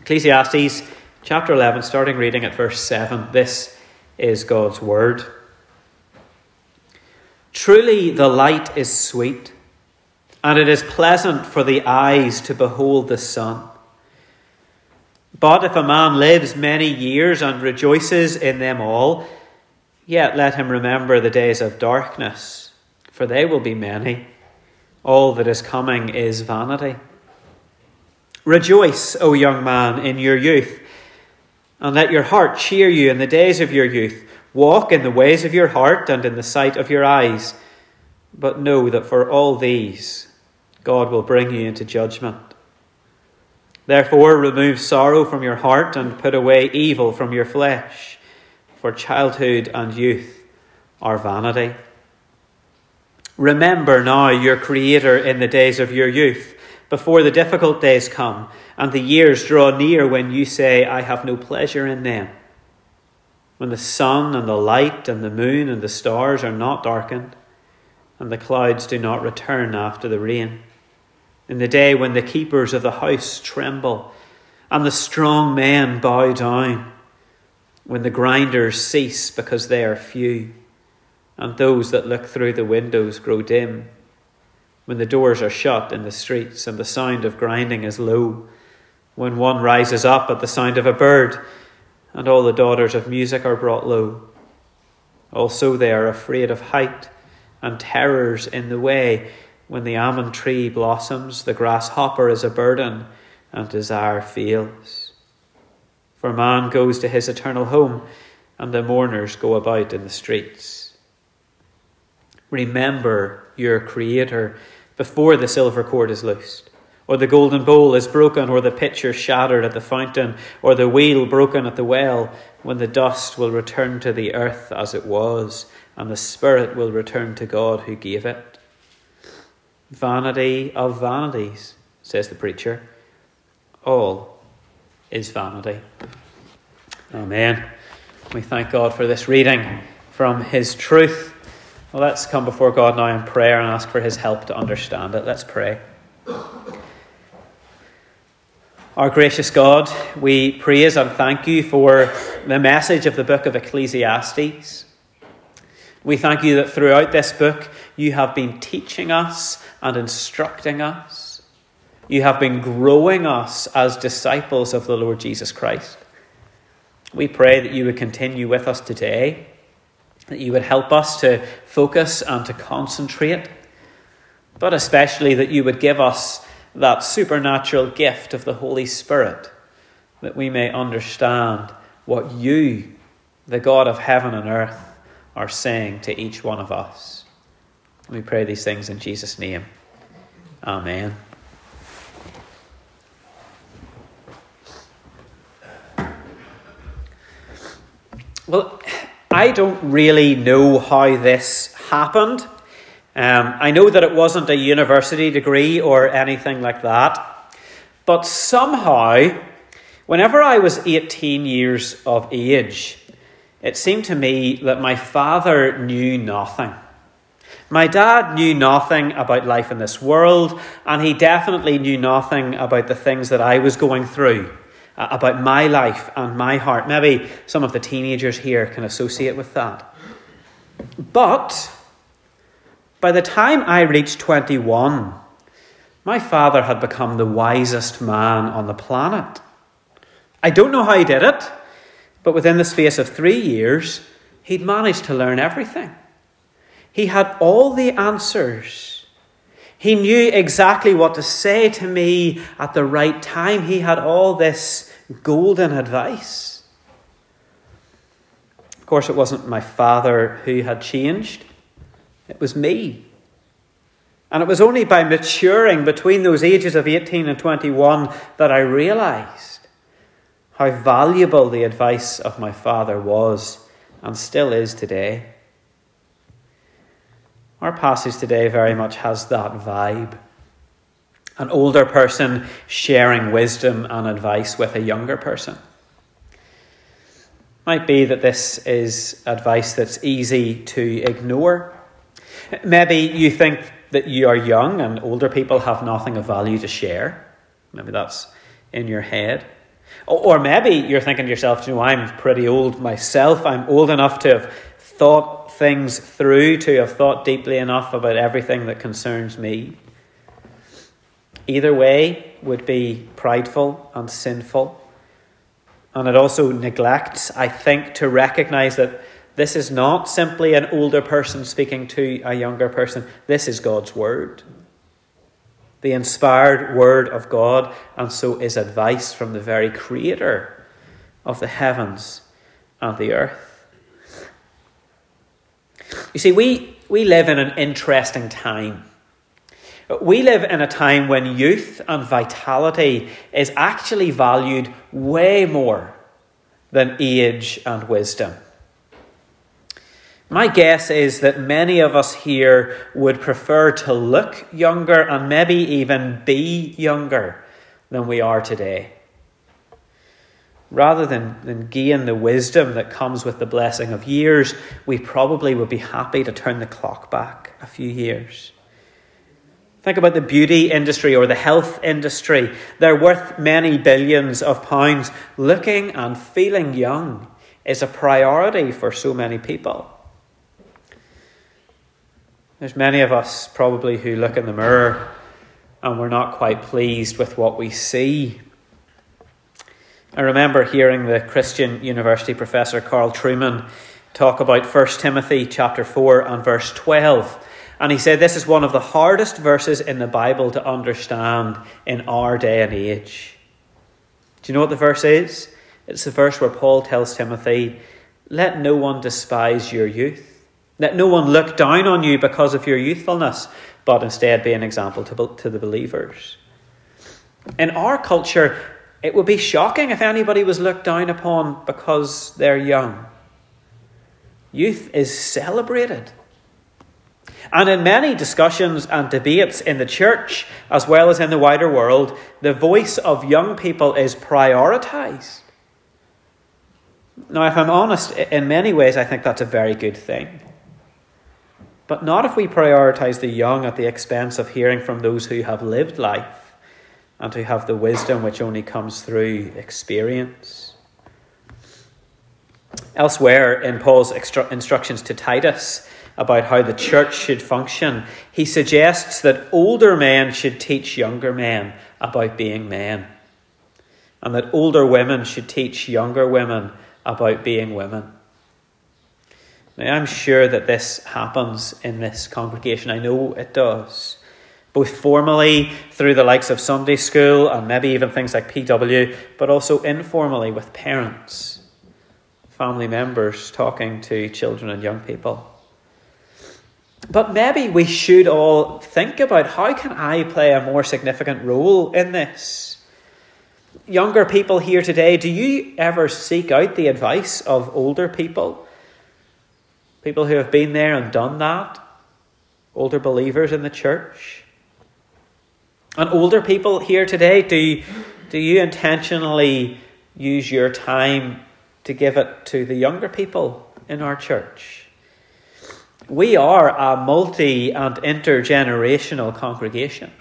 Ecclesiastes chapter 11, starting reading at verse 7. This is God's word. Truly, the light is sweet, and it is pleasant for the eyes to behold the sun. But if a man lives many years and rejoices in them all, yet let him remember the days of darkness, for they will be many. All that is coming is vanity. Rejoice, O young man, in your youth, and let your heart cheer you in the days of your youth. Walk in the ways of your heart and in the sight of your eyes. But know that for all these, God will bring you into judgment. Therefore, remove sorrow from your heart and put away evil from your flesh, for childhood and youth are vanity. Remember now your Creator in the days of your youth, before the difficult days come and the years draw near when you say, I have no pleasure in them. When the sun and the light and the moon and the stars are not darkened, and the clouds do not return after the rain. In the day when the keepers of the house tremble and the strong men bow down, when the grinders cease because they are few, and those that look through the windows grow dim, when the doors are shut in the streets and the sound of grinding is low, when one rises up at the sound of a bird, and all the daughters of music are brought low. Also, they are afraid of height and terrors in the way when the almond tree blossoms, the grasshopper is a burden, and desire fails. For man goes to his eternal home, and the mourners go about in the streets. Remember your Creator before the silver cord is loosed, or the golden bowl is broken, or the pitcher shattered at the fountain, or the wheel broken at the well, when the dust will return to the earth as it was, and the spirit will return to God who gave it. Vanity of vanities, says the preacher. All is vanity. Amen. We thank God for this reading from His truth. Well, let's come before God now in prayer and ask for His help to understand it. Let's pray. Our gracious God, we praise and thank you for the message of the book of Ecclesiastes. We thank you that throughout this book you have been teaching us and instructing us. You have been growing us as disciples of the Lord Jesus Christ. We pray that you would continue with us today, that you would help us to focus and to concentrate, but especially that you would give us that supernatural gift of the Holy Spirit, that we may understand what you, the God of heaven and earth, are saying to each one of us. We pray these things in Jesus' name. Amen. Well, I don't really know how this happened. Um, I know that it wasn't a university degree or anything like that. But somehow, whenever I was 18 years of age, it seemed to me that my father knew nothing. My dad knew nothing about life in this world, and he definitely knew nothing about the things that I was going through, Uh, about my life and my heart. Maybe some of the teenagers here can associate with that. But by the time I reached 21, my father had become the wisest man on the planet. I don't know how he did it, but within the space of three years, he'd managed to learn everything. He had all the answers. He knew exactly what to say to me at the right time. He had all this golden advice. Of course, it wasn't my father who had changed, it was me. And it was only by maturing between those ages of 18 and 21 that I realized how valuable the advice of my father was and still is today. Our passage today very much has that vibe. An older person sharing wisdom and advice with a younger person. Might be that this is advice that's easy to ignore. Maybe you think that you are young and older people have nothing of value to share. Maybe that's in your head. Or maybe you're thinking to yourself, you know, I'm pretty old myself. I'm old enough to have thought things through, to have thought deeply enough about everything that concerns me. Either way would be prideful and sinful. And it also neglects, I think, to recognize that this is not simply an older person speaking to a younger person. This is God's Word. The inspired Word of God, and so is advice from the very Creator of the heavens and the earth. You see, we, we live in an interesting time. We live in a time when youth and vitality is actually valued way more than age and wisdom. My guess is that many of us here would prefer to look younger and maybe even be younger than we are today. Rather than, than gain the wisdom that comes with the blessing of years, we probably would be happy to turn the clock back a few years. Think about the beauty industry or the health industry. They're worth many billions of pounds. Looking and feeling young is a priority for so many people. There's many of us probably who look in the mirror and we're not quite pleased with what we see. I remember hearing the Christian University professor Carl Trueman talk about 1 Timothy chapter 4 and verse 12. And he said this is one of the hardest verses in the Bible to understand in our day and age. Do you know what the verse is? It's the verse where Paul tells Timothy, Let no one despise your youth let no one look down on you because of your youthfulness, but instead be an example to, to the believers. In our culture, it would be shocking if anybody was looked down upon because they're young. Youth is celebrated. And in many discussions and debates in the church, as well as in the wider world, the voice of young people is prioritized. Now, if I'm honest, in many ways, I think that's a very good thing but not if we prioritize the young at the expense of hearing from those who have lived life and to have the wisdom which only comes through experience. Elsewhere in Paul's instructions to Titus about how the church should function, he suggests that older men should teach younger men about being men, and that older women should teach younger women about being women. Now, I'm sure that this happens in this congregation. I know it does. Both formally through the likes of Sunday school and maybe even things like PW, but also informally with parents, family members talking to children and young people. But maybe we should all think about how can I play a more significant role in this? Younger people here today, do you ever seek out the advice of older people? People who have been there and done that, older believers in the church. And older people here today, do, do you intentionally use your time to give it to the younger people in our church? We are a multi and intergenerational congregation.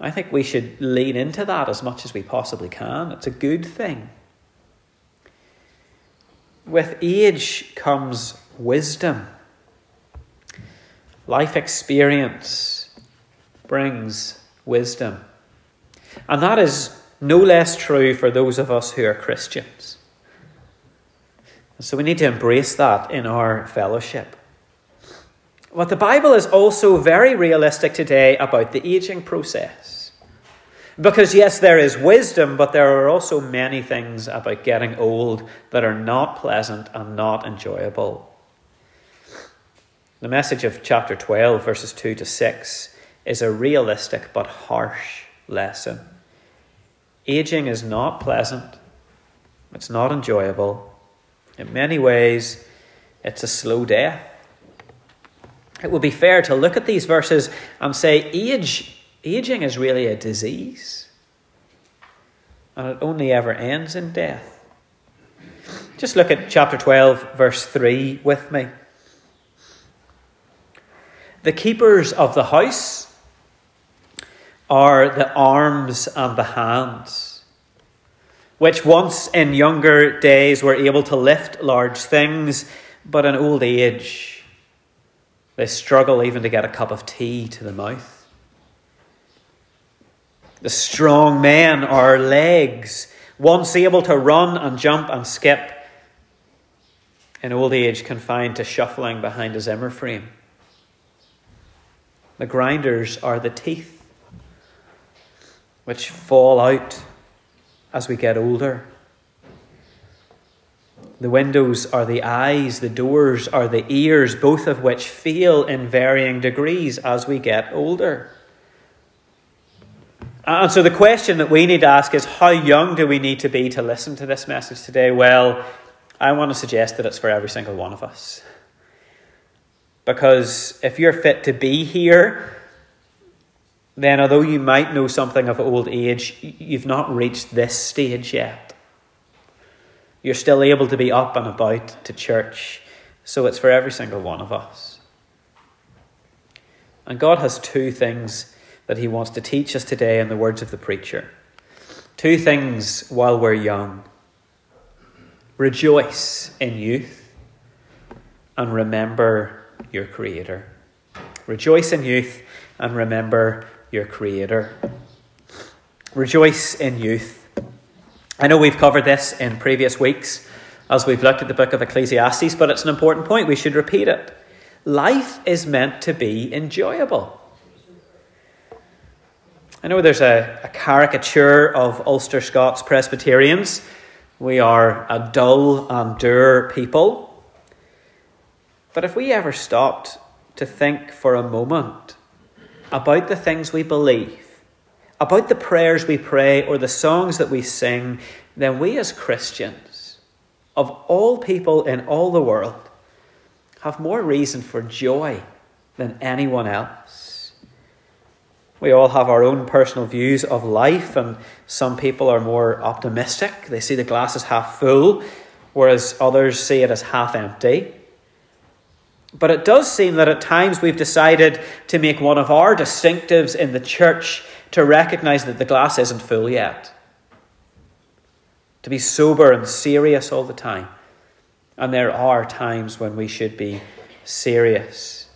I think we should lean into that as much as we possibly can. It's a good thing. With age comes wisdom. Life experience brings wisdom. And that is no less true for those of us who are Christians. So we need to embrace that in our fellowship. But the Bible is also very realistic today about the aging process. Because, yes, there is wisdom, but there are also many things about getting old that are not pleasant and not enjoyable. The message of chapter 12, verses 2 to 6, is a realistic but harsh lesson. Aging is not pleasant, it's not enjoyable. In many ways, it's a slow death. It would be fair to look at these verses and say age Aging is really a disease, and it only ever ends in death. Just look at chapter 12, verse 3 with me. The keepers of the house are the arms and the hands. which once in younger days were able to lift large things, but in old age they struggle even to get a cup of tea to the mouth. The strong men are legs, once able to run and jump and skip, in old age confined to shuffling behind a Zimmer frame. The grinders are the teeth, which fall out as we get older. The windows are the eyes, the doors are the ears, both of which fail in varying degrees as we get older. And so the question that we need to ask is how young do we need to be to listen to this message today? Well, I want to suggest that it's for every single one of us. Because if you're fit to be here, then although you might know something of old age, you've not reached this stage yet. You're still able to be up and about to church. So it's for every single one of us. And God has two things that He wants to teach us today in the words of the preacher. Two things while we're young rejoice in youth and remember your Creator. Rejoice in youth and remember your Creator. Rejoice in youth. I know we've covered this in previous weeks as we've looked at the book of Ecclesiastes, but it's an important point. We should repeat it. Life is meant to be enjoyable. I know there's a, a caricature of Ulster Scots Presbyterians. We are a dull and dour people. But if we ever stopped to think for a moment about the things we believe, about the prayers we pray or the songs that we sing, then we as Christians, of all people in all the world, have more reason for joy than anyone else. We all have our own personal views of life, and some people are more optimistic. They see the glass as half full, whereas others see it as half empty. But it does seem that at times we've decided to make one of our distinctives in the church to recognize that the glass isn't full yet. To be sober and serious all the time. And there are times when we should be serious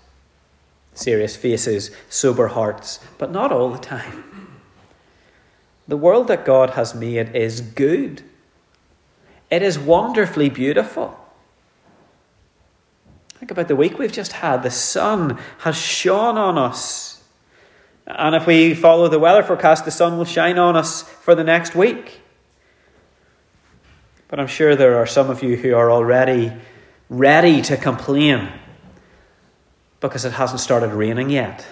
serious faces, sober hearts, but not all the time. The world that God has made is good. It is wonderfully beautiful. Think about the week we've just had. The sun has shone on us. And if we follow the weather forecast, the sun will shine on us for the next week. But I'm sure there are some of you who are already ready to complain because it hasn't started raining yet.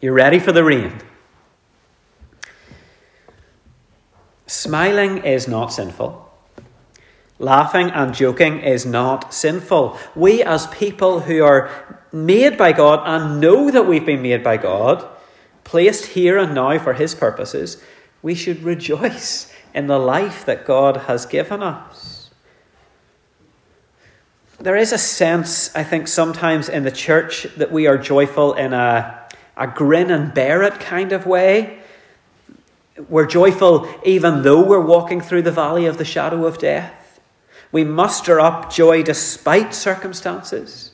You're ready for the rain. Smiling is not sinful. Laughing and joking is not sinful. We, as people who are made by God and know that we've been made by God, placed here and now for His purposes, we should rejoice in the life that God has given us there is a sense, I think, sometimes in the church that we are joyful in a, a grin and bear it kind of way. We're joyful even though we're walking through the valley of the shadow of death. We muster up joy despite circumstances.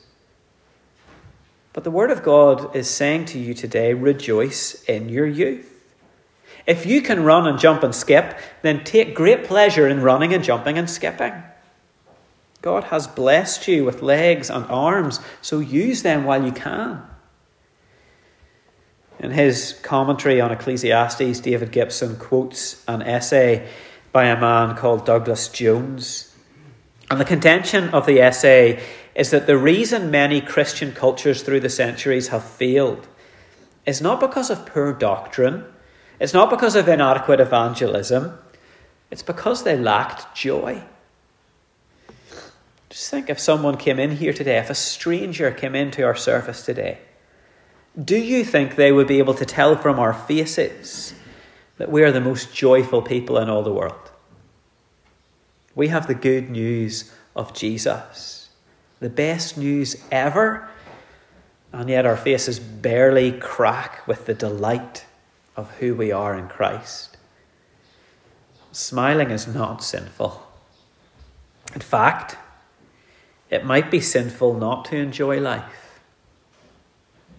But the Word of God is saying to you today rejoice in your youth. If you can run and jump and skip, then take great pleasure in running and jumping and skipping. God has blessed you with legs and arms, so use them while you can. In his commentary on Ecclesiastes, David Gibson quotes an essay by a man called Douglas Jones. And the contention of the essay is that the reason many Christian cultures through the centuries have failed is not because of poor doctrine, it's not because of inadequate evangelism, it's because they lacked joy. Just think if someone came in here today, if a stranger came into our service today, do you think they would be able to tell from our faces that we are the most joyful people in all the world? We have the good news of Jesus, the best news ever, and yet our faces barely crack with the delight of who we are in Christ. smiling is not sinful. In fact, it might be sinful not to enjoy life,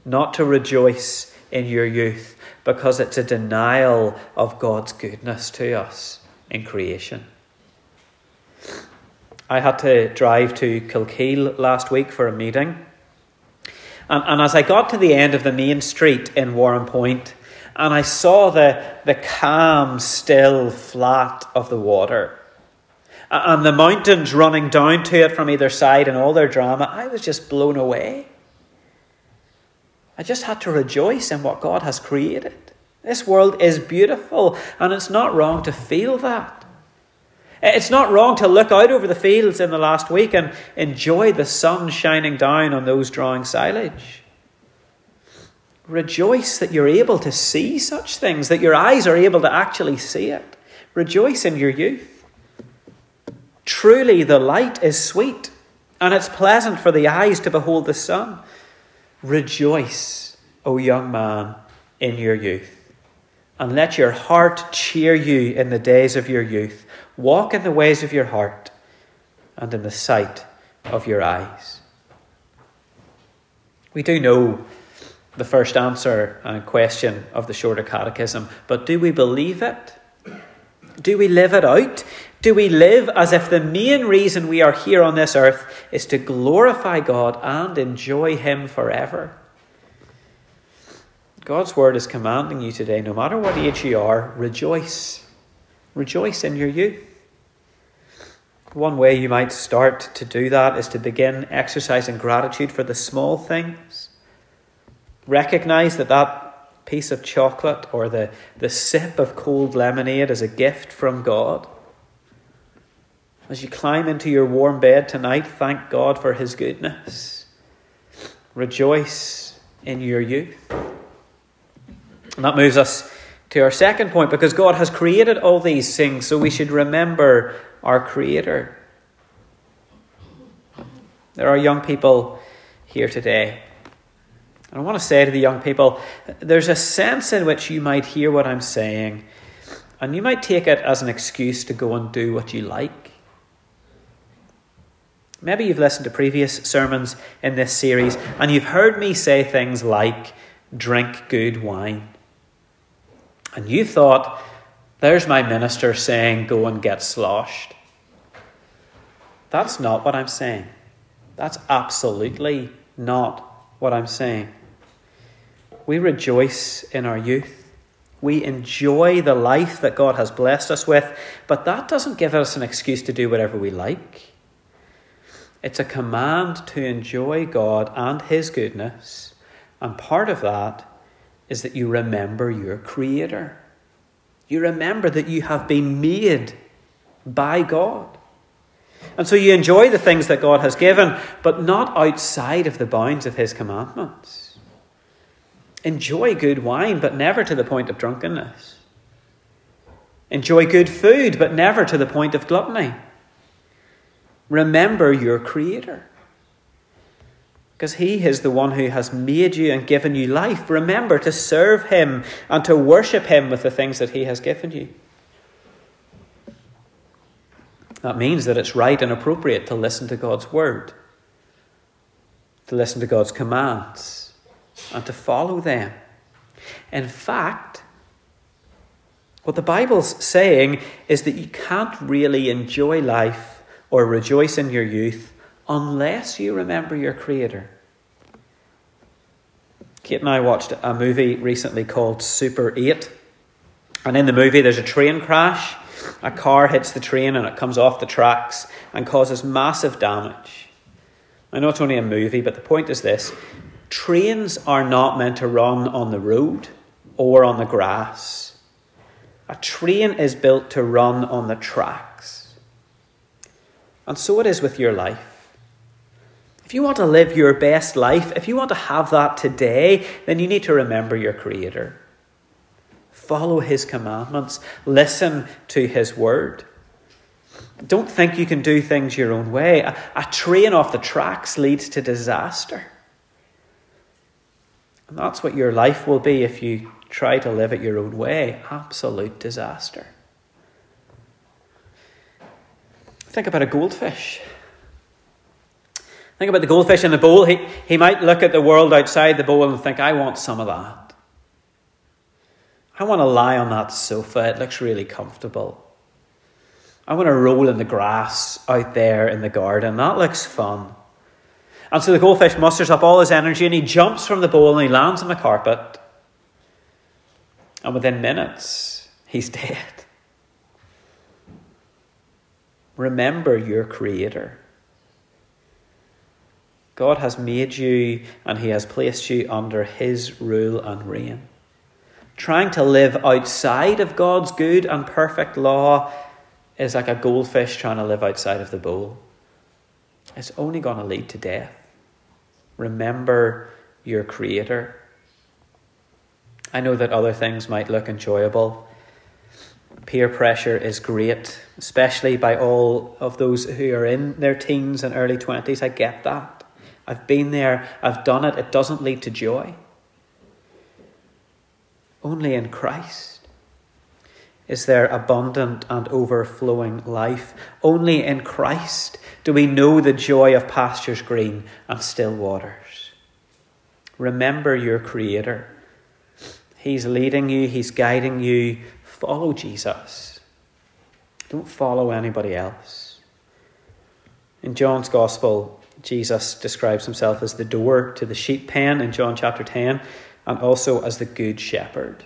not to rejoice in your youth, because it's a denial of God's goodness to us in creation. I had to drive to Kilkeel last week for a meeting. And, and as I got to the end of the main street in Warren and I saw the, the calm, still flat of the water, and the mountains running down to it from either side and all their drama, I was just blown away. I just had to rejoice in what God has created. This world is beautiful, and it's not wrong to feel that. It's not wrong to look out over the fields in the last week and enjoy the sun shining down on those drawing silage. Rejoice that you're able to see such things, that your eyes are able to actually see it. Rejoice in your youth. Truly, the light is sweet, and it's pleasant for the eyes to behold the sun. Rejoice, O young man, in your youth and let your heart cheer you in the days of your youth. Walk in the ways of your heart and in the sight of your eyes. We do know the first answer and question of the shorter catechism, but do we believe it? Do we live it out? Do we live as if the main reason we are here on this earth is to glorify God and enjoy Him forever? God's word is commanding you today, no matter what age you are, rejoice. Rejoice in your youth. One way you might start to do that is to begin exercising gratitude for the small things. Recognize that that piece of chocolate or the, the sip of cold lemonade is a gift from God. As you climb into your warm bed tonight, thank God for His goodness. Rejoice in your youth. And that moves us to our second point because God has created all these things, so we should remember our Creator. There are young people here today. And I want to say to the young people there's a sense in which you might hear what I'm saying, and you might take it as an excuse to go and do what you like. Maybe you've listened to previous sermons in this series and you've heard me say things like, drink good wine. And you thought, there's my minister saying, go and get sloshed. That's not what I'm saying. That's absolutely not what I'm saying. We rejoice in our youth. We enjoy the life that God has blessed us with, but that doesn't give us an excuse to do whatever we like. It's a command to enjoy God and His goodness, and part of that is that you remember your Creator. You remember that you have been made by God. And so you enjoy the things that God has given, but not outside of the bounds of His commandments. Enjoy good wine, but never to the point of drunkenness. Enjoy good food, but never to the point of gluttony. Remember your Creator because He is the one who has made you and given you life. Remember to serve Him and to worship Him with the things that He has given you. That means that it's right and appropriate to listen to God's word, to listen to God's commands, and to follow them. In fact, what the Bible's saying is that you can't really enjoy life or rejoice in your youth unless you remember your Creator. Kate and I watched a movie recently called Super 8. And in the movie, there's a train crash. A car hits the train and it comes off the tracks and causes massive damage. I know it's only a movie, but the point is this trains are not meant to run on the road or on the grass. A train is built to run on the tracks. And so it is with your life. If you want to live your best life, if you want to have that today, then you need to remember your Creator. Follow His commandments, listen to His word. Don't think you can do things your own way. A, a train off the tracks leads to disaster. And that's what your life will be if you try to live it your own way absolute disaster. Think about a goldfish. Think about the goldfish in the bowl. He, he might look at the world outside the bowl and think, I want some of that. I want to lie on that sofa. It looks really comfortable. I want to roll in the grass out there in the garden. That looks fun. And so the goldfish musters up all his energy and he jumps from the bowl and he lands on the carpet. And within minutes, he's dead. Remember your Creator. God has made you and He has placed you under His rule and reign. Trying to live outside of God's good and perfect law is like a goldfish trying to live outside of the bowl. It's only going to lead to death. Remember your Creator. I know that other things might look enjoyable. Peer pressure is great, especially by all of those who are in their teens and early 20s. I get that. I've been there, I've done it, it doesn't lead to joy. Only in Christ is there abundant and overflowing life. Only in Christ do we know the joy of pastures green and still waters. Remember your Creator. He's leading you, He's guiding you. Follow Jesus. Don't follow anybody else. In John's Gospel, Jesus describes himself as the door to the sheep pen in John chapter 10 and also as the good shepherd.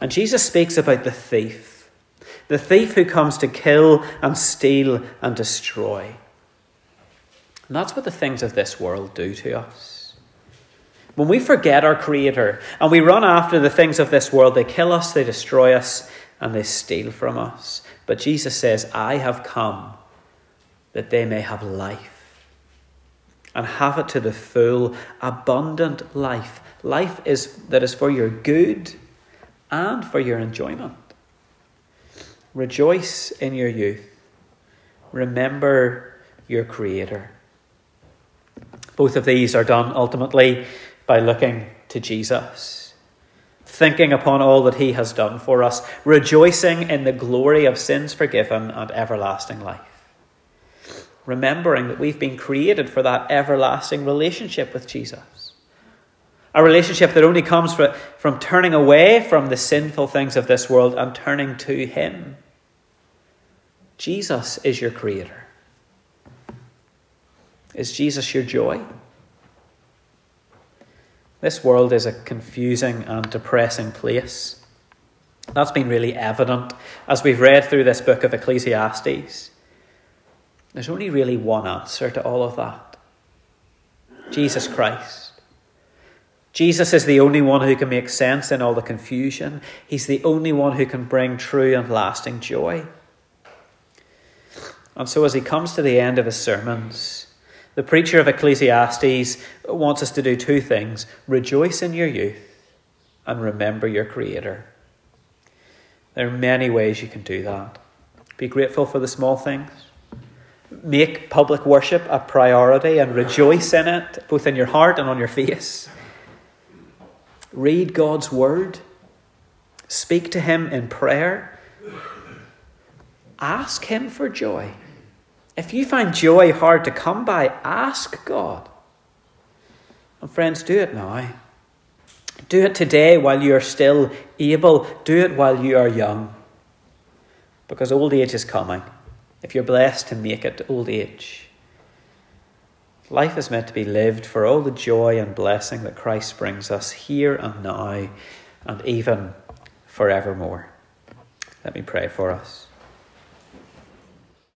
And Jesus speaks about the thief, the thief who comes to kill and steal and destroy. And that's what the things of this world do to us. When we forget our Creator and we run after the things of this world, they kill us, they destroy us, and they steal from us. But Jesus says, I have come that they may have life and have it to the full, abundant life. Life is that is for your good and for your enjoyment. Rejoice in your youth. Remember your Creator. Both of these are done ultimately by looking to Jesus, thinking upon all that He has done for us, rejoicing in the glory of sins forgiven and everlasting life remembering that we've been created for that everlasting relationship with Jesus. A relationship that only comes from turning away from the sinful things of this world and turning to Him. Jesus is your Creator. Is Jesus your joy? This world is a confusing and depressing place. That's been really evident as we've read through this book of Ecclesiastes. There's only really one answer to all of that Jesus Christ. Jesus is the only one who can make sense in all the confusion. He's the only one who can bring true and lasting joy. And so, as he comes to the end of his sermons, the preacher of Ecclesiastes wants us to do two things rejoice in your youth and remember your Creator. There are many ways you can do that. Be grateful for the small things make public worship a priority and rejoice in it, both in your heart and on your face. Read God's word. Speak to Him in prayer. Ask Him for joy. If you find joy hard to come by, ask God. And friends, do it now. Do it today while you are still able. Do it while you are young. Because old age is coming if you're blessed to make it to old age. Life is meant to be lived for all the joy and blessing that Christ brings us here and now and even forevermore. Let me pray for us.